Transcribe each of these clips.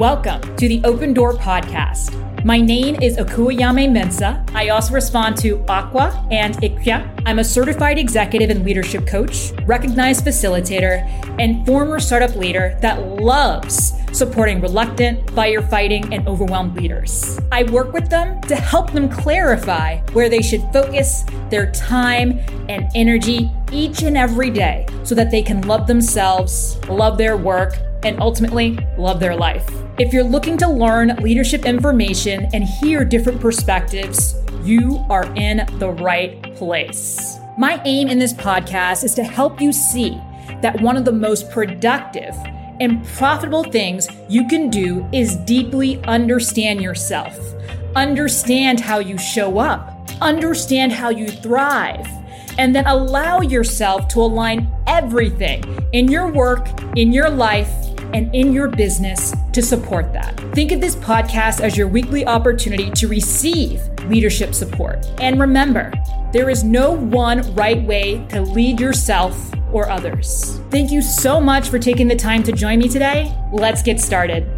Welcome to the Open Door Podcast. My name is Akua Nyame-Mensah. I also respond to Akua and Ikya. I'm a certified executive and leadership coach, recognized facilitator, and former startup leader that loves supporting reluctant, firefighting, and overwhelmed leaders. I work with them to help them clarify where they should focus their time and energy each and every day so that they can love themselves, love their work, and ultimately love their life. If you're looking to learn leadership information and hear different perspectives, you are in the right place. My aim in this podcast is to help you see that one of the most productive and profitable things you can do is deeply understand yourself, understand how you show up, understand how you thrive, and then allow yourself to align everything in your work, in your life, and in your business to support that. Think of this podcast as your weekly opportunity to receive leadership support. And remember, there is no one right way to lead yourself or others. Thank you so much for taking the time to join me today. Let's get started.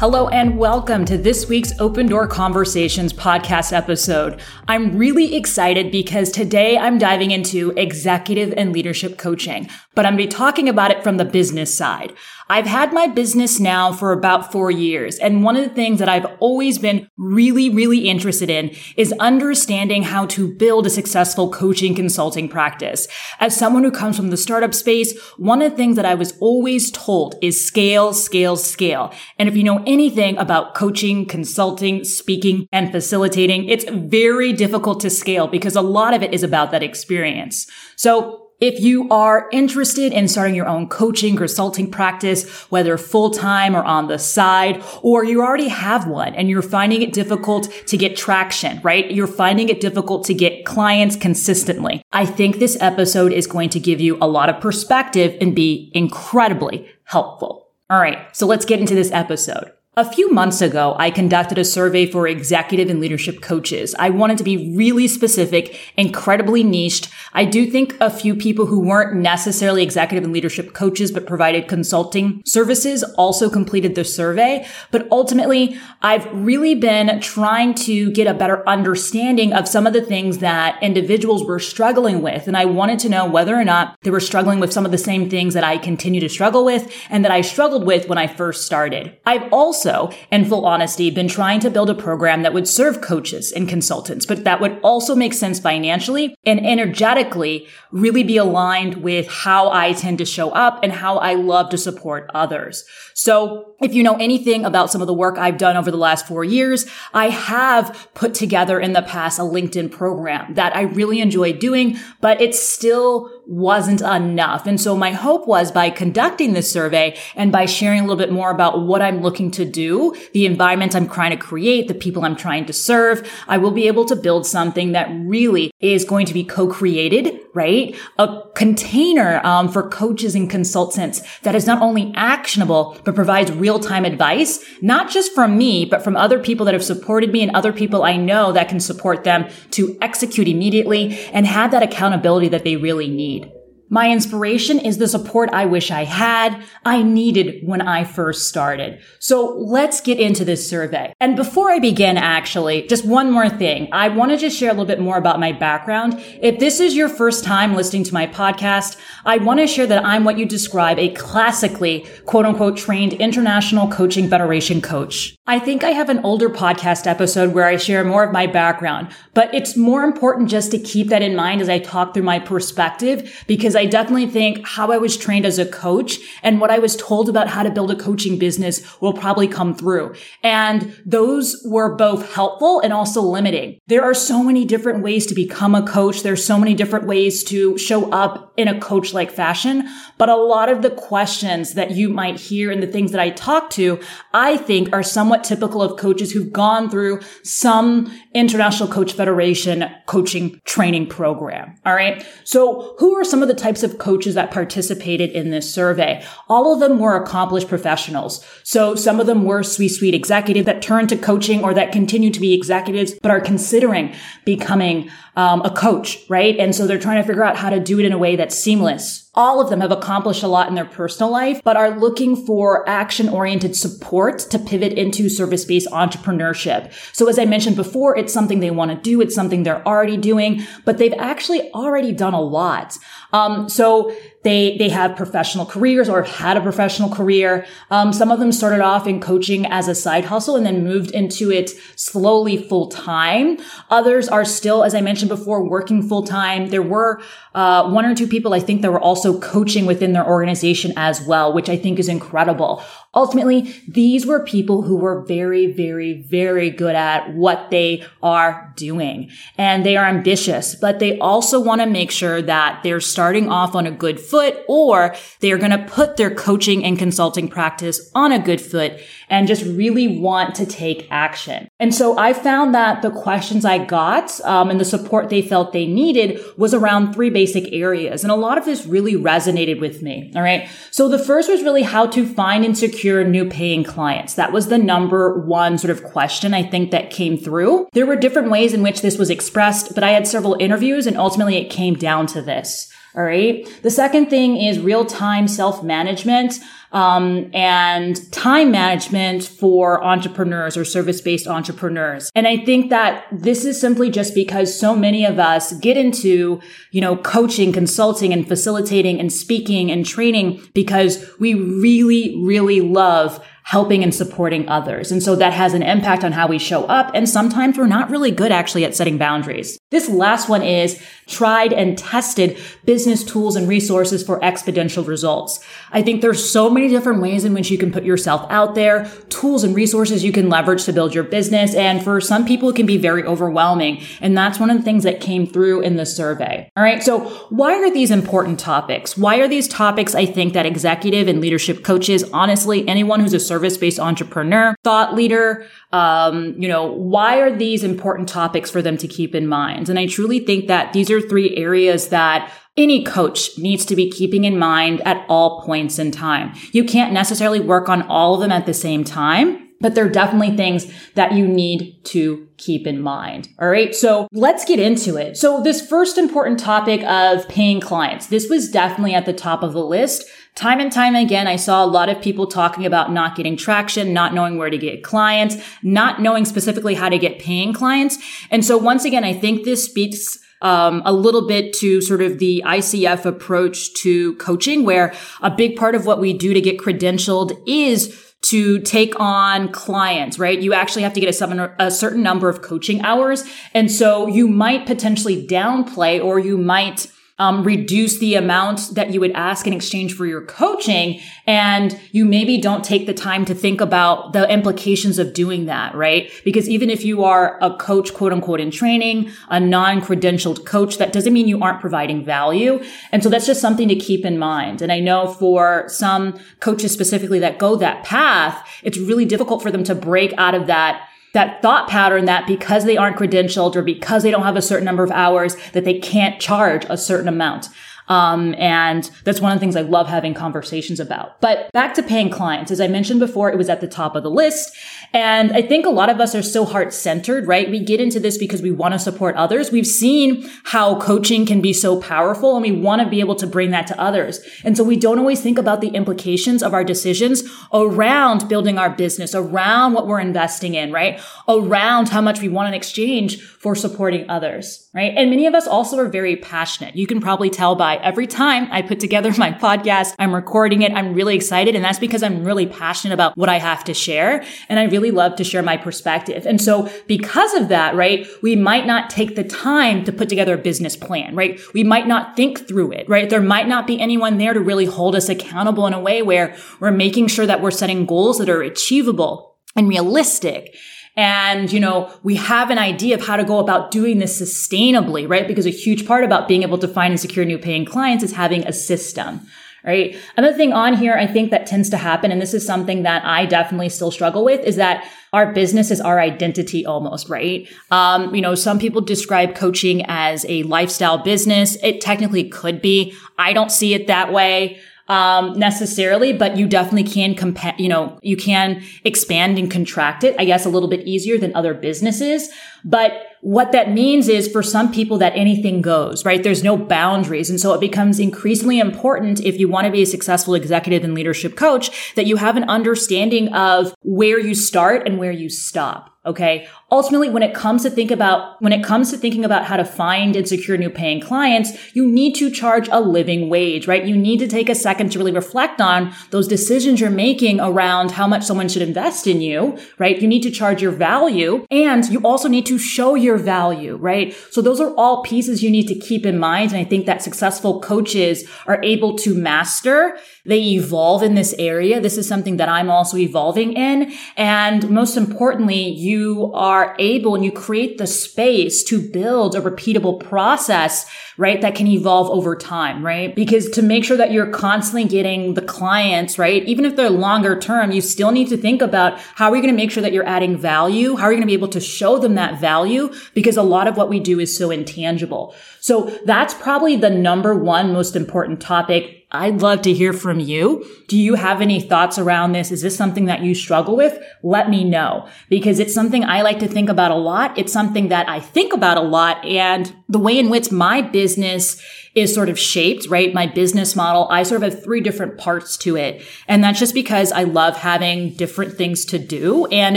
Hello and welcome to this week's Open Door Conversations podcast episode. I'm really excited because today I'm diving into executive and leadership coaching, but I'm going to be talking about it from the business side. I've had my business now for about four years. And one of the things that I've always been really, really interested in is understanding how to build a successful coaching consulting practice. As someone who comes from the startup space, one of the things that I was always told is scale, scale, scale. And if you know anything about coaching, consulting, speaking, and facilitating, it's very difficult to scale because a lot of it is about that experience. So if you are interested in starting your own coaching consulting practice, whether full time or on the side, or you already have one and you're finding it difficult to get traction, right? You're finding it difficult to get clients consistently. I think this episode is going to give you a lot of perspective and be incredibly helpful. All right. So let's get into this episode. A few months ago, I conducted a survey for executive and leadership coaches. I wanted to be really specific, incredibly niched. I do think a few people who weren't necessarily executive and leadership coaches, but provided consulting services also completed the survey. But ultimately, I've really been trying to get a better understanding of some of the things that individuals were struggling with. And I wanted to know whether or not they were struggling with some of the same things that I continue to struggle with and that I struggled with when I first started. I've also also, in full honesty, been trying to build a program that would serve coaches and consultants, but that would also make sense financially and energetically really be aligned with how I tend to show up and how I love to support others. So if you know anything about some of the work I've done over the last four years, I have put together in the past a LinkedIn program that I really enjoy doing, but it's still wasn't enough. And so my hope was by conducting this survey and by sharing a little bit more about what I'm looking to do, the environment I'm trying to create, the people I'm trying to serve, I will be able to build something that really is going to be co-created, right? A container um, for coaches and consultants that is not only actionable, but provides real-time advice, not just from me, but from other people that have supported me and other people I know that can support them to execute immediately and have that accountability that they really need. My inspiration is the support I wish I had, I needed when I first started. So let's get into this survey. And before I begin, actually, just one more thing. I want to just share a little bit more about my background. If this is your first time listening to my podcast, I want to share that I'm what you describe a classically quote unquote trained international coaching federation coach. I think I have an older podcast episode where I share more of my background, but it's more important just to keep that in mind as I talk through my perspective because I definitely think how I was trained as a coach and what I was told about how to build a coaching business will probably come through. And those were both helpful and also limiting. There are so many different ways to become a coach. There's so many different ways to show up in a coach like fashion. But a lot of the questions that you might hear and the things that I talk to, I think are somewhat typical of coaches who've gone through some International Coach Federation coaching training program. All right. So who are some of the types of coaches that participated in this survey? All of them were accomplished professionals. So some of them were C-suite executive that turned to coaching or that continue to be executives, but are considering becoming um, a coach, right? And so they're trying to figure out how to do it in a way that's seamless all of them have accomplished a lot in their personal life, but are looking for action oriented support to pivot into service based entrepreneurship. So as I mentioned before, it's something they want to do. It's something they're already doing, but they've actually already done a lot. Um, so they they have professional careers or have had a professional career. Um, some of them started off in coaching as a side hustle and then moved into it slowly full time. Others are still, as I mentioned before, working full time. There were uh, one or two people I think that were also coaching within their organization as well, which I think is incredible. Ultimately, these were people who were very, very, very good at what they are doing and they are ambitious, but they also want to make sure that they're starting off on a good foot or they are going to put their coaching and consulting practice on a good foot and just really want to take action. And so I found that the questions I got um, and the support they felt they needed was around three basic areas. And a lot of this really resonated with me. All right. So the first was really how to find and secure new paying clients. That was the number one sort of question I think that came through. There were different ways in which this was expressed, but I had several interviews and ultimately it came down to this. All right. The second thing is real time self management um, and time management for entrepreneurs or service based entrepreneurs. And I think that this is simply just because so many of us get into, you know, coaching, consulting and facilitating and speaking and training because we really, really love helping and supporting others. And so that has an impact on how we show up. And sometimes we're not really good actually at setting boundaries. This last one is tried and tested business tools and resources for exponential results. I think there's so many different ways in which you can put yourself out there, tools and resources you can leverage to build your business. And for some people, it can be very overwhelming. And that's one of the things that came through in the survey. All right. So why are these important topics? Why are these topics I think that executive and leadership coaches, honestly, anyone who's a service service-based entrepreneur, thought leader. Um, you know, why are these important topics for them to keep in mind? And I truly think that these are three areas that any coach needs to be keeping in mind at all points in time. You can't necessarily work on all of them at the same time. But there are definitely things that you need to keep in mind. All right. So let's get into it. So this first important topic of paying clients, this was definitely at the top of the list. Time and time again, I saw a lot of people talking about not getting traction, not knowing where to get clients, not knowing specifically how to get paying clients. And so once again, I think this speaks um, a little bit to sort of the ICF approach to coaching, where a big part of what we do to get credentialed is to take on clients, right? You actually have to get a, seven, a certain number of coaching hours. And so you might potentially downplay or you might um, reduce the amount that you would ask in exchange for your coaching. And you maybe don't take the time to think about the implications of doing that, right? Because even if you are a coach, quote unquote, in training, a non-credentialed coach, that doesn't mean you aren't providing value. And so that's just something to keep in mind. And I know for some coaches specifically that go that path, it's really difficult for them to break out of that that thought pattern that because they aren't credentialed or because they don't have a certain number of hours that they can't charge a certain amount. Um, and that's one of the things I love having conversations about. But back to paying clients. As I mentioned before, it was at the top of the list. And I think a lot of us are so heart centered, right? We get into this because we want to support others. We've seen how coaching can be so powerful and we want to be able to bring that to others. And so we don't always think about the implications of our decisions around building our business, around what we're investing in, right? Around how much we want in exchange for supporting others, right? And many of us also are very passionate. You can probably tell by every time I put together my podcast, I'm recording it. I'm really excited. And that's because I'm really passionate about what I have to share. And I really love to share my perspective. And so because of that, right, we might not take the time to put together a business plan, right? We might not think through it, right? There might not be anyone there to really hold us accountable in a way where we're making sure that we're setting goals that are achievable and realistic. And, you know, we have an idea of how to go about doing this sustainably, right? Because a huge part about being able to find and secure new paying clients is having a system right? Another thing on here, I think that tends to happen, and this is something that I definitely still struggle with, is that our business is our identity almost, right? Um, you know, some people describe coaching as a lifestyle business. It technically could be. I don't see it that way. Um, necessarily, but you definitely can you know, you can expand and contract it, I guess, a little bit easier than other businesses. But what that means is for some people that anything goes, right? There's no boundaries. And so it becomes increasingly important if you want to be a successful executive and leadership coach that you have an understanding of where you start and where you stop. Okay. Ultimately, when it comes to think about, when it comes to thinking about how to find and secure new paying clients, you need to charge a living wage, right? You need to take a second to really reflect on those decisions you're making around how much someone should invest in you, right? You need to charge your value and you also need to show your value, right? So those are all pieces you need to keep in mind. And I think that successful coaches are able to master. They evolve in this area. This is something that I'm also evolving in. And most importantly, you are able and you create the space to build a repeatable process, right? That can evolve over time, right? Because to make sure that you're constantly getting the clients, right? Even if they're longer term, you still need to think about how are you going to make sure that you're adding value? How are you going to be able to show them that value? Because a lot of what we do is so intangible. So that's probably the number one most important topic I'd love to hear from you. Do you have any thoughts around this? Is this something that you struggle with? Let me know because it's something I like to think about a lot. It's something that I think about a lot and the way in which my business is sort of shaped, right? My business model, I sort of have three different parts to it. And that's just because I love having different things to do. And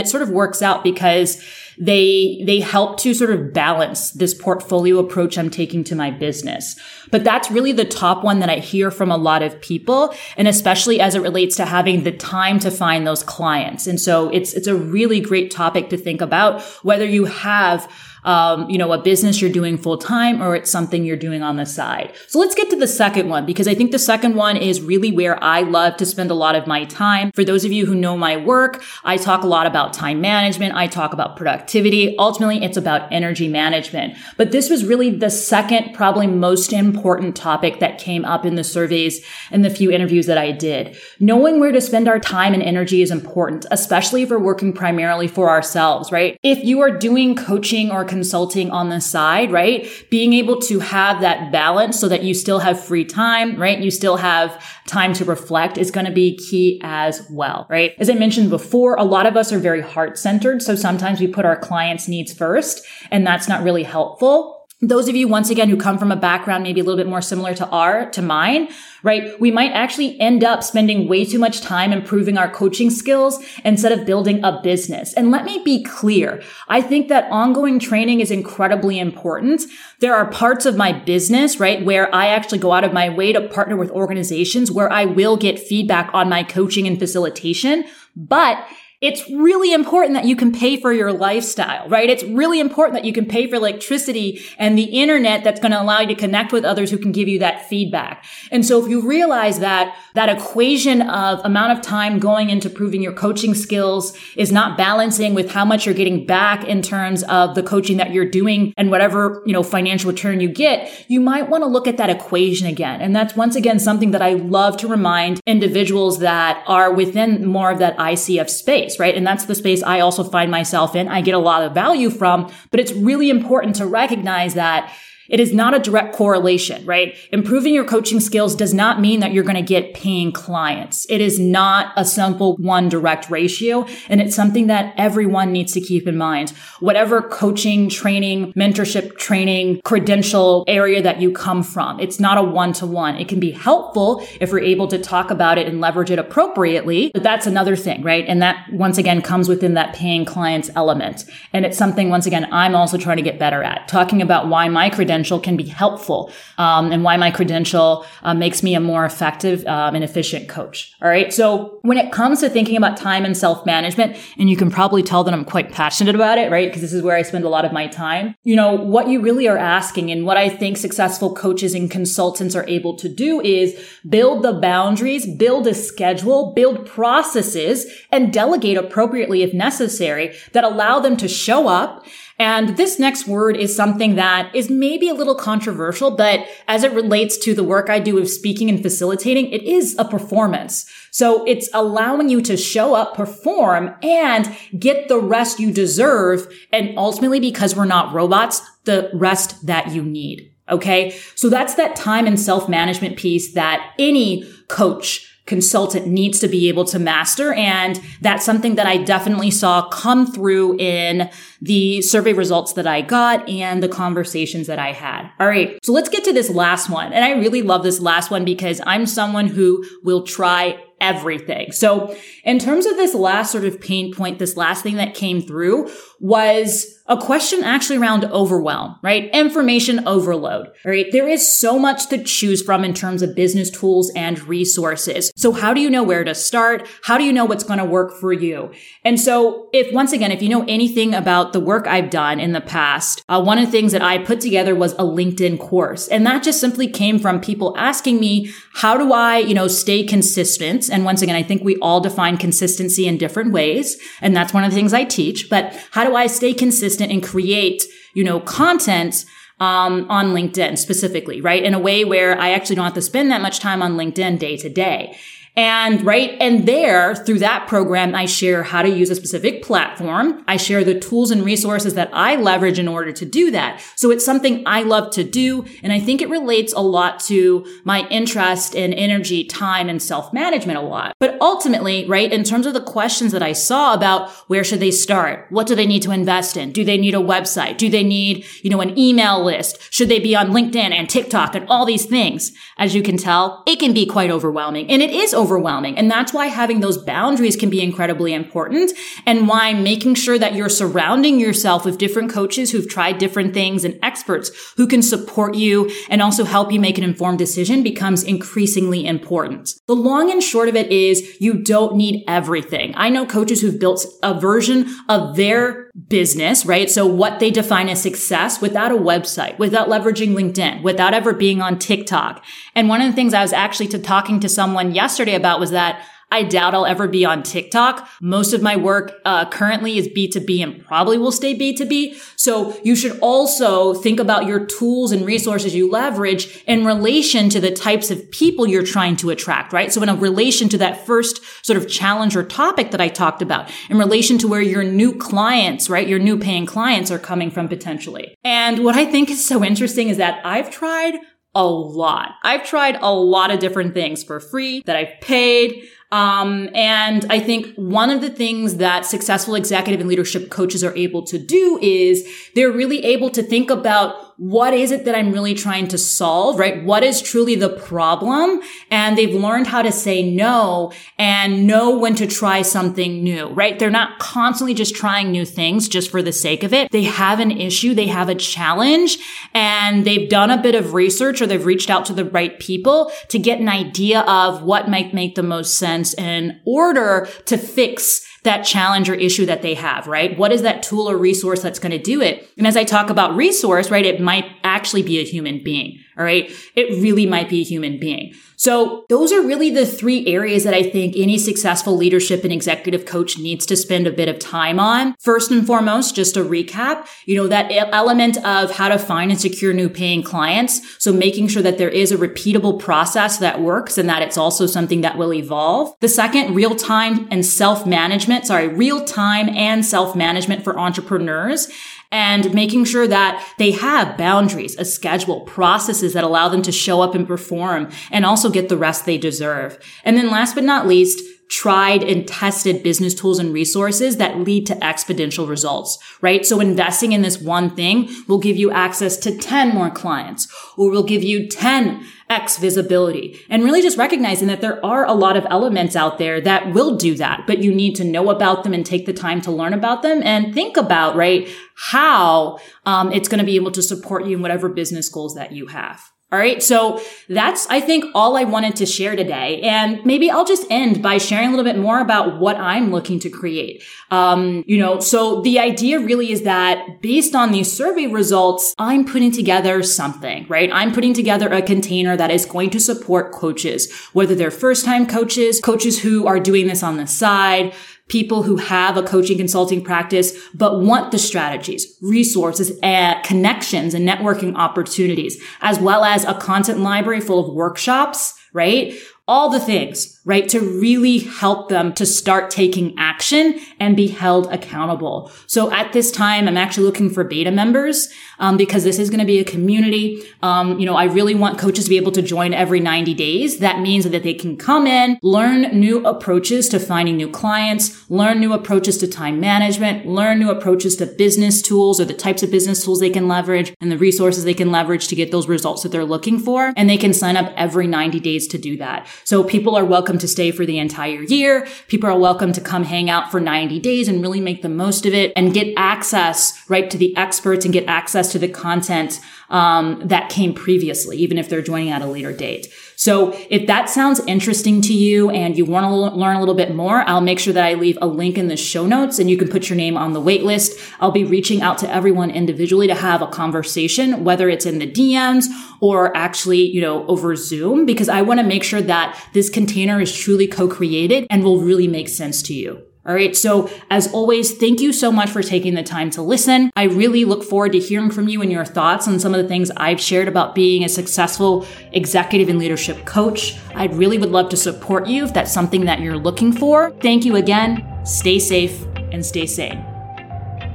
it sort of works out because they, they help to sort of balance this portfolio approach I'm taking to my business. But that's really the top one that I hear from a lot of people. And especially as it relates to having the time to find those clients. And so it's, it's a really great topic to think about whether you have um, you know, a business you're doing full time or it's something you're doing on the side. So let's get to the second one because I think the second one is really where I love to spend a lot of my time. For those of you who know my work, I talk a lot about time management. I talk about productivity. Ultimately, it's about energy management. But this was really the second, probably most important topic that came up in the surveys and the few interviews that I did. Knowing where to spend our time and energy is important, especially if we're working primarily for ourselves, right? If you are doing coaching or consulting on the side, right? Being able to have that balance so that you still have free time, right? You still have time to reflect is going to be key as well, right? As I mentioned before, a lot of us are very heart centered. So sometimes we put our clients' needs first and that's not really helpful those of you once again who come from a background maybe a little bit more similar to our to mine right we might actually end up spending way too much time improving our coaching skills instead of building a business. And let me be clear. I think that ongoing training is incredibly important. There are parts of my business right where i actually go out of my way to partner with organizations where i will get feedback on my coaching and facilitation. But it's really important that you can pay for your lifestyle, right? It's really important that you can pay for electricity and the internet that's going to allow you to connect with others who can give you that feedback. And so if you realize that that equation of amount of time going into proving your coaching skills is not balancing with how much you're getting back in terms of the coaching that you're doing and whatever, you know, financial return you get, you might want to look at that equation again. And that's once again something that I love to remind individuals that are within more of that ICF space space, right? And that's the space I also find myself in. I get a lot of value from, but it's really important to recognize that it is not a direct correlation, right? Improving your coaching skills does not mean that you're going to get paying clients. It is not a simple one direct ratio. And it's something that everyone needs to keep in mind. Whatever coaching, training, mentorship training, credential area that you come from, it's not a one to one. It can be helpful if we're able to talk about it and leverage it appropriately. But that's another thing, right? And that once again comes within that paying clients element. And it's something once again, I'm also trying to get better at talking about why my credential credential can be helpful um, and why my credential uh, makes me a more effective um, and efficient coach. All right. So when it comes to thinking about time and self management, and you can probably tell that I'm quite passionate about it, right? Because this is where I spend a lot of my time. You know, what you really are asking and what I think successful coaches and consultants are able to do is build the boundaries, build a schedule, build processes, and delegate appropriately if necessary that allow them to show up and this next word is something that is maybe a little controversial, but as it relates to the work I do of speaking and facilitating, it is a performance. So it's allowing you to show up, perform, and get the rest you deserve. And ultimately, because we're not robots, the rest that you need. Okay. So that's that time and self management piece that any coach consultant needs to be able to master. And that's something that I definitely saw come through in the survey results that I got and the conversations that I had. All right. So let's get to this last one. And I really love this last one because I'm someone who will try everything. So in terms of this last sort of pain point, this last thing that came through was a question actually around overwhelm, right? Information overload, right? There is so much to choose from in terms of business tools and resources. So how do you know where to start? How do you know what's going to work for you? And so if once again, if you know anything about the work I've done in the past, uh, one of the things that I put together was a LinkedIn course. And that just simply came from people asking me, how do I, you know, stay consistent? And once again, I think we all define consistency in different ways. And that's one of the things I teach, but how do I stay consistent consistent and create, you know, content um, on LinkedIn specifically, right? In a way where I actually don't have to spend that much time on LinkedIn day to day. And right. And there through that program, I share how to use a specific platform. I share the tools and resources that I leverage in order to do that. So it's something I love to do. And I think it relates a lot to my interest in energy, time and self management a lot. But ultimately, right, in terms of the questions that I saw about where should they start? What do they need to invest in? Do they need a website? Do they need, you know, an email list? Should they be on LinkedIn and TikTok and all these things? As you can tell, it can be quite overwhelming and it is overwhelming. And that's why having those boundaries can be incredibly important and why making sure that you're surrounding yourself with different coaches who've tried different things and experts who can support you and also help you make an informed decision becomes increasingly important. The long and short of it is you don't need everything. I know coaches who've built a version of their business, right? So what they define as success without a website, without leveraging LinkedIn, without ever being on TikTok. And one of the things I was actually to talking to someone yesterday about was that I doubt I'll ever be on TikTok. Most of my work uh, currently is B2B and probably will stay B2B. So you should also think about your tools and resources you leverage in relation to the types of people you're trying to attract, right? So in a relation to that first sort of challenge or topic that I talked about, in relation to where your new clients, right? Your new paying clients are coming from potentially. And what I think is so interesting is that I've tried a lot. I've tried a lot of different things for free that I've paid. Um, and I think one of the things that successful executive and leadership coaches are able to do is they're really able to think about what is it that I'm really trying to solve, right? What is truly the problem? And they've learned how to say no and know when to try something new, right? They're not constantly just trying new things just for the sake of it. They have an issue. They have a challenge and they've done a bit of research or they've reached out to the right people to get an idea of what might make the most sense in order to fix that challenge or issue that they have, right? What is that tool or resource that's going to do it? And as I talk about resource, right, it might actually be a human being. All right. It really might be a human being. So those are really the three areas that I think any successful leadership and executive coach needs to spend a bit of time on. First and foremost, just a recap, you know, that element of how to find and secure new paying clients. So making sure that there is a repeatable process that works and that it's also something that will evolve. The second, real time and self management, sorry, real time and self management for entrepreneurs and making sure that they have boundaries, a schedule, processes that allow them to show up and perform and also get the rest they deserve. And then last but not least, tried and tested business tools and resources that lead to exponential results, right? So investing in this one thing will give you access to 10 more clients or will give you 10 X visibility and really just recognizing that there are a lot of elements out there that will do that, but you need to know about them and take the time to learn about them and think about, right, how um, it's going to be able to support you in whatever business goals that you have. All right. So that's, I think, all I wanted to share today. And maybe I'll just end by sharing a little bit more about what I'm looking to create. Um, you know, so the idea really is that based on these survey results, I'm putting together something, right? I'm putting together a container that is going to support coaches, whether they're first time coaches, coaches who are doing this on the side, people who have a coaching consulting practice, but want the strategies, resources, connections and networking opportunities, as well as a content library full of workshops, right? All the things right? To really help them to start taking action and be held accountable. So at this time, I'm actually looking for beta members, um, because this is going to be a community. Um, you know, I really want coaches to be able to join every 90 days. That means that they can come in, learn new approaches to finding new clients, learn new approaches to time management, learn new approaches to business tools or the types of business tools they can leverage and the resources they can leverage to get those results that they're looking for. And they can sign up every 90 days to do that. So people are welcome welcome to stay for the entire year. People are welcome to come hang out for 90 days and really make the most of it and get access right to the experts and get access to the content um, that came previously, even if they're joining at a later date. So if that sounds interesting to you and you want to l- learn a little bit more, I'll make sure that I leave a link in the show notes and you can put your name on the wait list. I'll be reaching out to everyone individually to have a conversation, whether it's in the DMs or actually, you know, over Zoom, because I want to make sure that this container is truly co-created and will really make sense to you. All right. So as always, thank you so much for taking the time to listen. I really look forward to hearing from you and your thoughts on some of the things I've shared about being a successful executive and leadership coach. I really would love to support you if that's something that you're looking for. Thank you again. Stay safe and stay sane.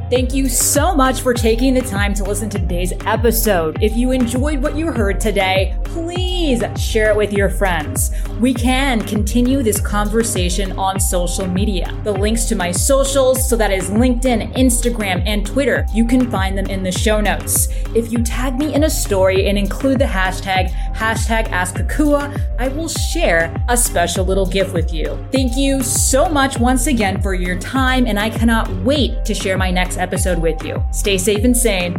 Thank you so much for taking the time to listen to today's episode. If you enjoyed what you heard today, please share it with your friends. We can continue this conversation on social media. The links to my socials, so that is LinkedIn, Instagram, and Twitter, you can find them in the show notes. If you tag me in a story and include the hashtag, hashtag AskAkua, I will share a special little gift with you. Thank you so much once again for your time, and I cannot wait to share my next episode with you. Stay safe and sane.